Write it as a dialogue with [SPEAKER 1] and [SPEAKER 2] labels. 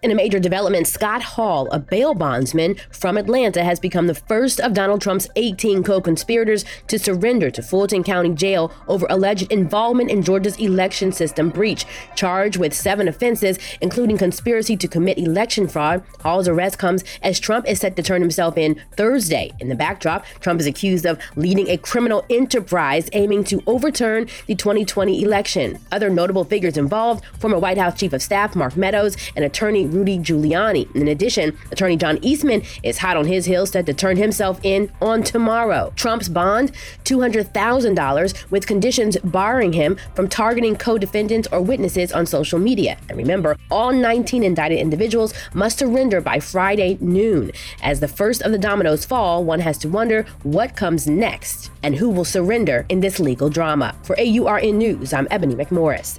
[SPEAKER 1] In a major development, Scott Hall, a bail bondsman from Atlanta, has become the first of Donald Trump's 18 co conspirators to surrender to Fulton County Jail over alleged involvement in Georgia's election system breach. Charged with seven offenses, including conspiracy to commit election fraud, Hall's arrest comes as Trump is set to turn himself in Thursday. In the backdrop, Trump is accused of leading a criminal enterprise aiming to overturn the 2020 election. Other notable figures involved former White House Chief of Staff Mark Meadows and attorney Rudy Giuliani. In addition, attorney John Eastman is hot on his heels set to turn himself in on tomorrow. Trump's bond, $200,000, with conditions barring him from targeting co defendants or witnesses on social media. And remember, all 19 indicted individuals must surrender by Friday noon. As the first of the dominoes fall, one has to wonder what comes next and who will surrender in this legal drama. For AURN News, I'm Ebony McMorris.